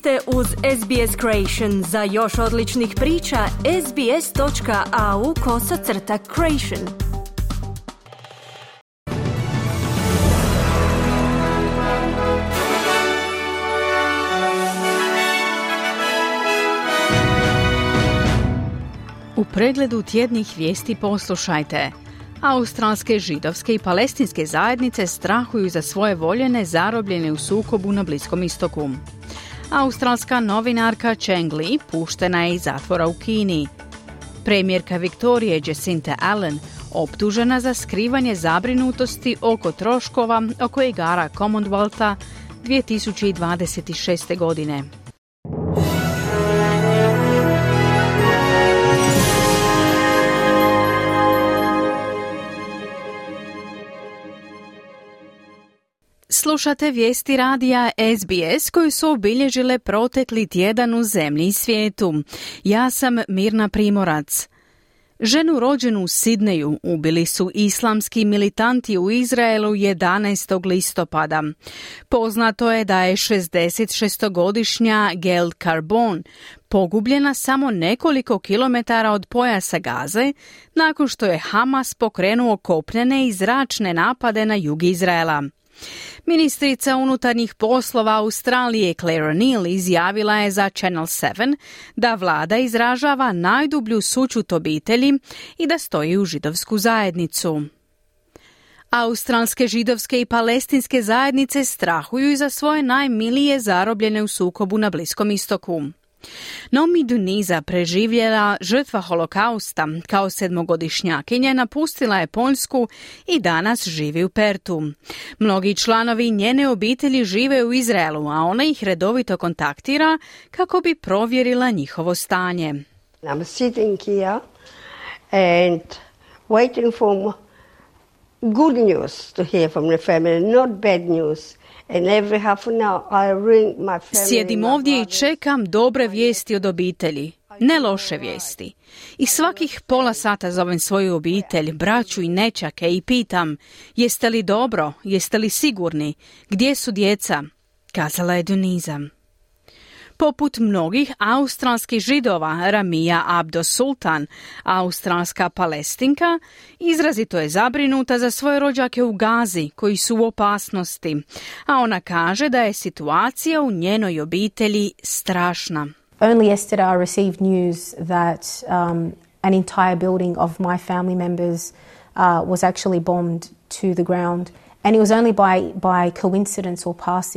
ste uz SBS Creation. Za još odličnih priča, sbs.au kosacrta creation. U pregledu tjednih vijesti poslušajte. Australske židovske i palestinske zajednice strahuju za svoje voljene zarobljene u sukobu na Bliskom istoku. Australska novinarka Cheng Li puštena je iz zatvora u Kini. Premijerka Viktorije Jacinta Allen optužena za skrivanje zabrinutosti oko troškova oko igara Commonwealtha 2026. godine. Slušate vijesti radija SBS koji su obilježile protekli tjedan u zemlji i svijetu. Ja sam Mirna Primorac. Ženu rođenu u Sidneju ubili su islamski militanti u Izraelu 11. listopada. Poznato je da je 66-godišnja Gel Carbon pogubljena samo nekoliko kilometara od pojasa Gaze nakon što je Hamas pokrenuo kopnene i zračne napade na jug Izraela. Ministrica unutarnjih poslova Australije Claire O'Neill izjavila je za Channel 7 da vlada izražava najdublju sućut obitelji i da stoji u židovsku zajednicu. Australske židovske i palestinske zajednice strahuju za svoje najmilije zarobljene u sukobu na Bliskom istoku. Nomi Duniza preživjela žrtva holokausta kao sedmogodišnjakinja napustila je Poljsku i danas živi u Pertu. Mnogi članovi njene obitelji žive u Izraelu, a ona ih redovito kontaktira kako bi provjerila njihovo stanje. I'm sitting here and waiting for good news to hear from the family, not bad news. Sjedim ovdje i čekam dobre vijesti od obitelji, ne loše vijesti. I svakih pola sata zovem svoju obitelj, braću i nečake i pitam jeste li dobro, jeste li sigurni, gdje su djeca? Kazala je Dunizam. Poput mnogih australskih židova, Ramija Abdo Sultan, australska palestinka, izrazito je zabrinuta za svoje rođake u Gazi koji su u opasnosti, a ona kaže da je situacija u njenoj obitelji strašna. Only yesterday I received news that um, an entire building of my family members uh, was actually bombed to the ground.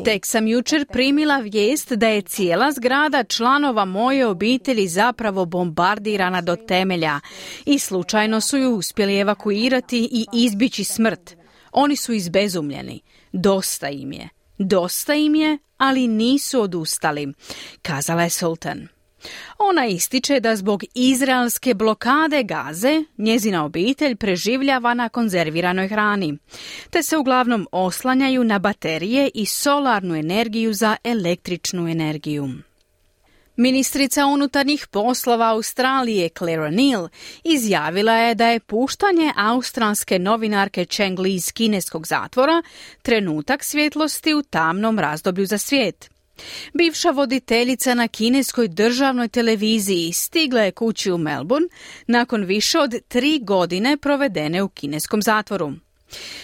Tek sam jučer primila vijest da je cijela zgrada članova moje obitelji zapravo bombardirana do temelja i slučajno su ju uspjeli evakuirati i izbići smrt. Oni su izbezumljeni. Dosta im je. Dosta im je, ali nisu odustali, kazala je Sultan. Ona ističe da zbog izraelske blokade gaze njezina obitelj preživljava na konzerviranoj hrani, te se uglavnom oslanjaju na baterije i solarnu energiju za električnu energiju. Ministrica unutarnjih poslova Australije Claire O'Neill izjavila je da je puštanje australske novinarke Cheng Li iz kineskog zatvora trenutak svjetlosti u tamnom razdoblju za svijet. Bivša voditeljica na kineskoj državnoj televiziji stigla je kući u Melbourne nakon više od tri godine provedene u kineskom zatvoru.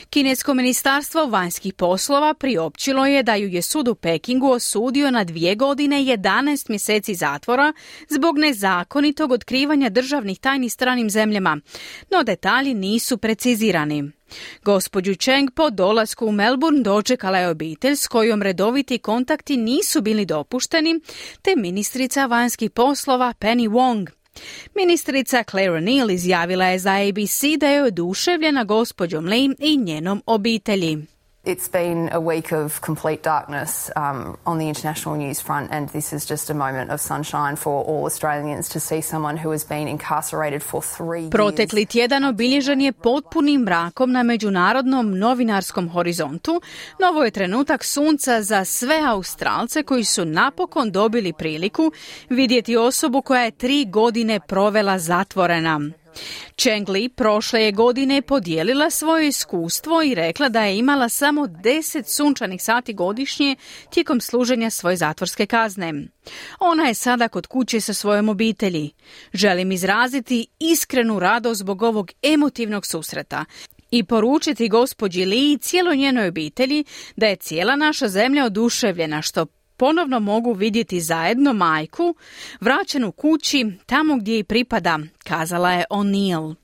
Kinesko ministarstvo vanjskih poslova priopćilo je da ju je sud u Pekingu osudio na dvije godine 11 mjeseci zatvora zbog nezakonitog otkrivanja državnih tajni stranim zemljama, no detalji nisu precizirani. Gospođu Cheng po dolasku u Melbourne dočekala je obitelj s kojom redoviti kontakti nisu bili dopušteni, te ministrica vanjskih poslova Penny Wong. Ministrica Claire O'Neill izjavila je za ABC da je oduševljena gospođom Lee i njenom obitelji. It's been a week of complete darkness um, on the international news front, and this is just a moment of sunshine for all Australians to see someone who has been incarcerated for three Protekli tjedan obilježen je potpunim mrakom na međunarodnom novinarskom horizontu. Novo je trenutak sunca za sve Australce koji su napokon dobili priliku vidjeti osobu koja je tri godine provela zatvorena. Cheng Li prošle je godine podijelila svoje iskustvo i rekla da je imala samo 10 sunčanih sati godišnje tijekom služenja svoje zatvorske kazne. Ona je sada kod kuće sa svojom obitelji. Želim izraziti iskrenu radost zbog ovog emotivnog susreta i poručiti gospođi Li i cijeloj njenoj obitelji da je cijela naša zemlja oduševljena što ponovno mogu vidjeti zajedno majku, vraćenu kući tamo gdje i pripada, kazala je O'Neill.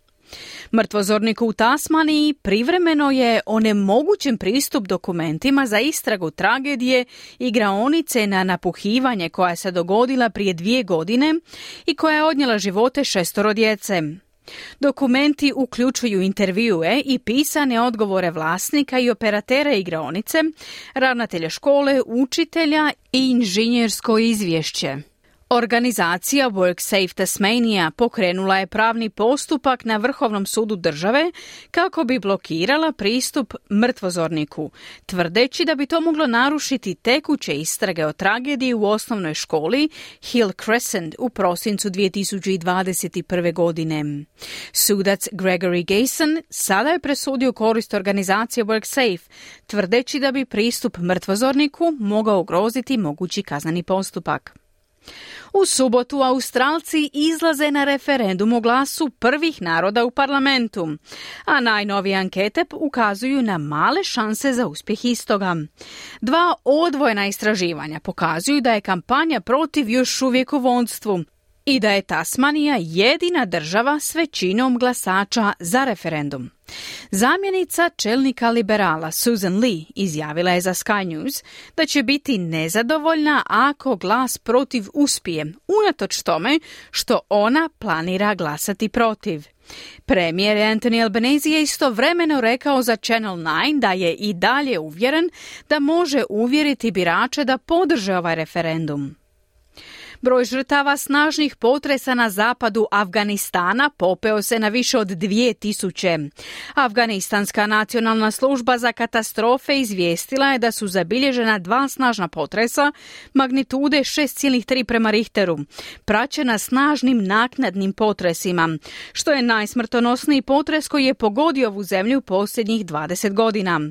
Mrtvozorniku u Tasmaniji privremeno je onemogućen pristup dokumentima za istragu tragedije igraonice na napuhivanje koja se dogodila prije dvije godine i koja je odnijela živote šestoro djece. Dokumenti uključuju intervjue i pisane odgovore vlasnika i operatera igraonice, ravnatelja škole, učitelja i inženjersko izvješće. Organizacija WorkSafe Tasmania pokrenula je pravni postupak na Vrhovnom sudu države kako bi blokirala pristup mrtvozorniku, tvrdeći da bi to moglo narušiti tekuće istrage o tragediji u osnovnoj školi Hill Crescent u prosincu 2021. godine. Sudac Gregory Gayson sada je presudio korist organizacije WorkSafe, tvrdeći da bi pristup mrtvozorniku mogao ugroziti mogući kaznani postupak. U subotu Australci izlaze na referendum o glasu prvih naroda u parlamentu, a najnovije ankete ukazuju na male šanse za uspjeh istoga. Dva odvojena istraživanja pokazuju da je kampanja protiv još uvijek u i da je Tasmanija jedina država s većinom glasača za referendum. Zamjenica čelnika liberala Susan Lee izjavila je za Sky News da će biti nezadovoljna ako glas protiv uspije, unatoč tome što ona planira glasati protiv. Premijer Anthony Albanese je istovremeno rekao za Channel 9 da je i dalje uvjeren da može uvjeriti birače da podrže ovaj referendum. Broj žrtava snažnih potresa na zapadu Afganistana popeo se na više od 2000. Afganistanska nacionalna služba za katastrofe izvijestila je da su zabilježena dva snažna potresa magnitude 6,3 prema Richteru, praćena snažnim naknadnim potresima, što je najsmrtonosniji potres koji je pogodio ovu zemlju posljednjih 20 godina.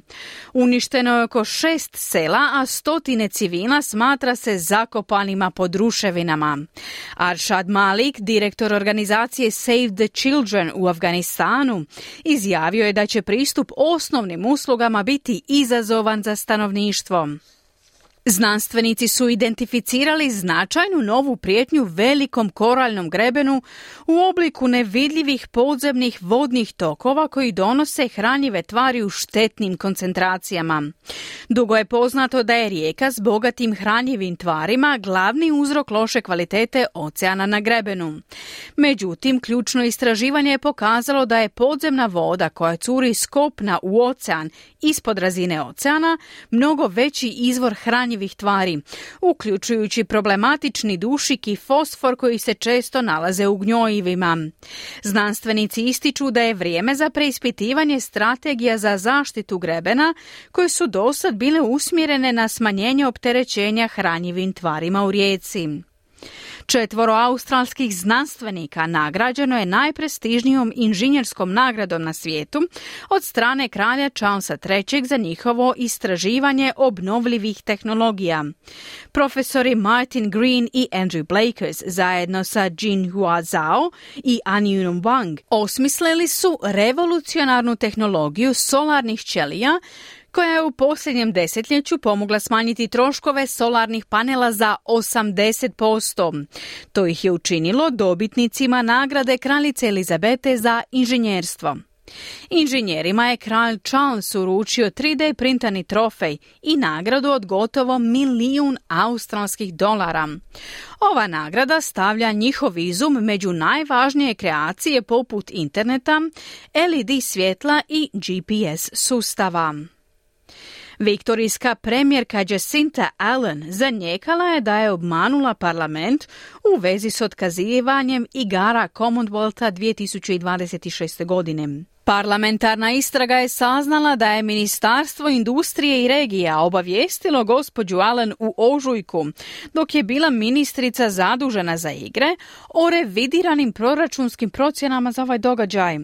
Uništeno je oko šest sela, a stotine civila smatra se zakopanima pod ruševima novinama. Arshad Malik, direktor organizacije Save the Children u Afganistanu, izjavio je da će pristup osnovnim uslugama biti izazovan za stanovništvo. Znanstvenici su identificirali značajnu novu prijetnju velikom koralnom grebenu u obliku nevidljivih podzemnih vodnih tokova koji donose hranjive tvari u štetnim koncentracijama. Dugo je poznato da je rijeka s bogatim hranjivim tvarima glavni uzrok loše kvalitete oceana na grebenu. Međutim, ključno istraživanje je pokazalo da je podzemna voda koja curi s kopna u ocean ispod razine oceana mnogo veći izvor hranjivih tvari, uključujući problematični dušik i fosfor koji se često nalaze u gnjojivima. Znanstvenici ističu da je vrijeme za preispitivanje strategija za zaštitu grebena koje su dosad bile usmjerene na smanjenje opterećenja hranjivim tvarima u rijeci. Četvoro australskih znanstvenika nagrađeno je najprestižnijom inženjerskom nagradom na svijetu od strane kralja Charlesa III za njihovo istraživanje obnovljivih tehnologija. Profesori Martin Green i Andrew Blakers zajedno sa Jin Hua Zhao i Anyun Wang osmislili su revolucionarnu tehnologiju solarnih ćelija koja je u posljednjem desetljeću pomogla smanjiti troškove solarnih panela za 80%. To ih je učinilo dobitnicima nagrade kraljice Elizabete za inženjerstvo. Inženjerima je kralj Charles uručio 3D printani trofej i nagradu od gotovo milijun australskih dolara. Ova nagrada stavlja njihov izum među najvažnije kreacije poput interneta, LED svjetla i GPS sustava. Viktorijska premijerka Jacinta Allen zanijekala je da je obmanula parlament u vezi s otkazivanjem igara Commonwealtha 2026. godine. Parlamentarna istraga je saznala da je Ministarstvo industrije i regija obavijestilo gospođu Allen u ožujku, dok je bila ministrica zadužena za igre, o revidiranim proračunskim procjenama za ovaj događaj.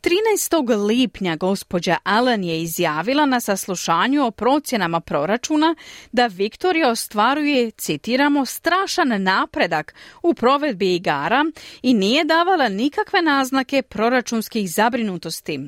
13. lipnja gospođa Allen je izjavila na saslušanju o procjenama proračuna da Viktorija ostvaruje, citiramo, strašan napredak u provedbi igara i nije davala nikakve naznake proračunskih zabrinutosti.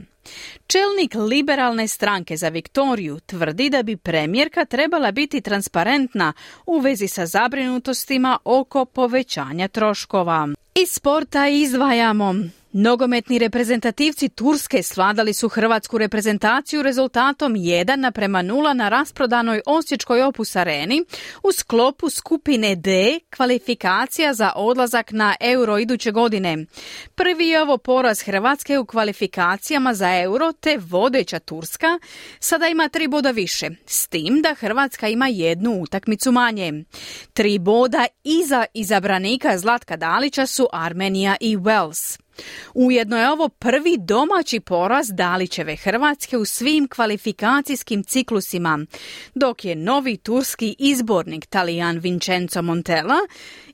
Čelnik liberalne stranke za Viktoriju tvrdi da bi premijerka trebala biti transparentna u vezi sa zabrinutostima oko povećanja troškova. Iz sporta izdvajamo. Nogometni reprezentativci Turske svladali su hrvatsku reprezentaciju rezultatom 1 naprema 0 na rasprodanoj Osječkoj Opus areni u sklopu skupine D kvalifikacija za odlazak na euro iduće godine. Prvi je ovo poraz Hrvatske u kvalifikacijama za euro te vodeća Turska sada ima tri boda više, s tim da Hrvatska ima jednu utakmicu manje. Tri boda iza izabranika Zlatka Dalića su Armenija i Wales. Ujedno je ovo prvi domaći poraz Dalićeve Hrvatske u svim kvalifikacijskim ciklusima, dok je novi turski izbornik Talijan Vincenzo Montella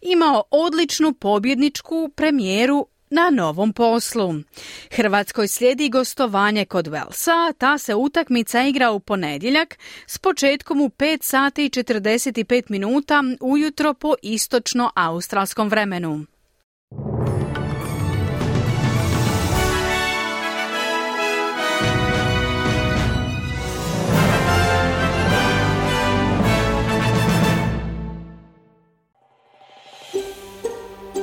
imao odličnu pobjedničku premijeru na novom poslu. Hrvatskoj slijedi gostovanje kod Velsa, ta se utakmica igra u ponedjeljak s početkom u 5 sati i 45 minuta ujutro po istočno-australskom vremenu.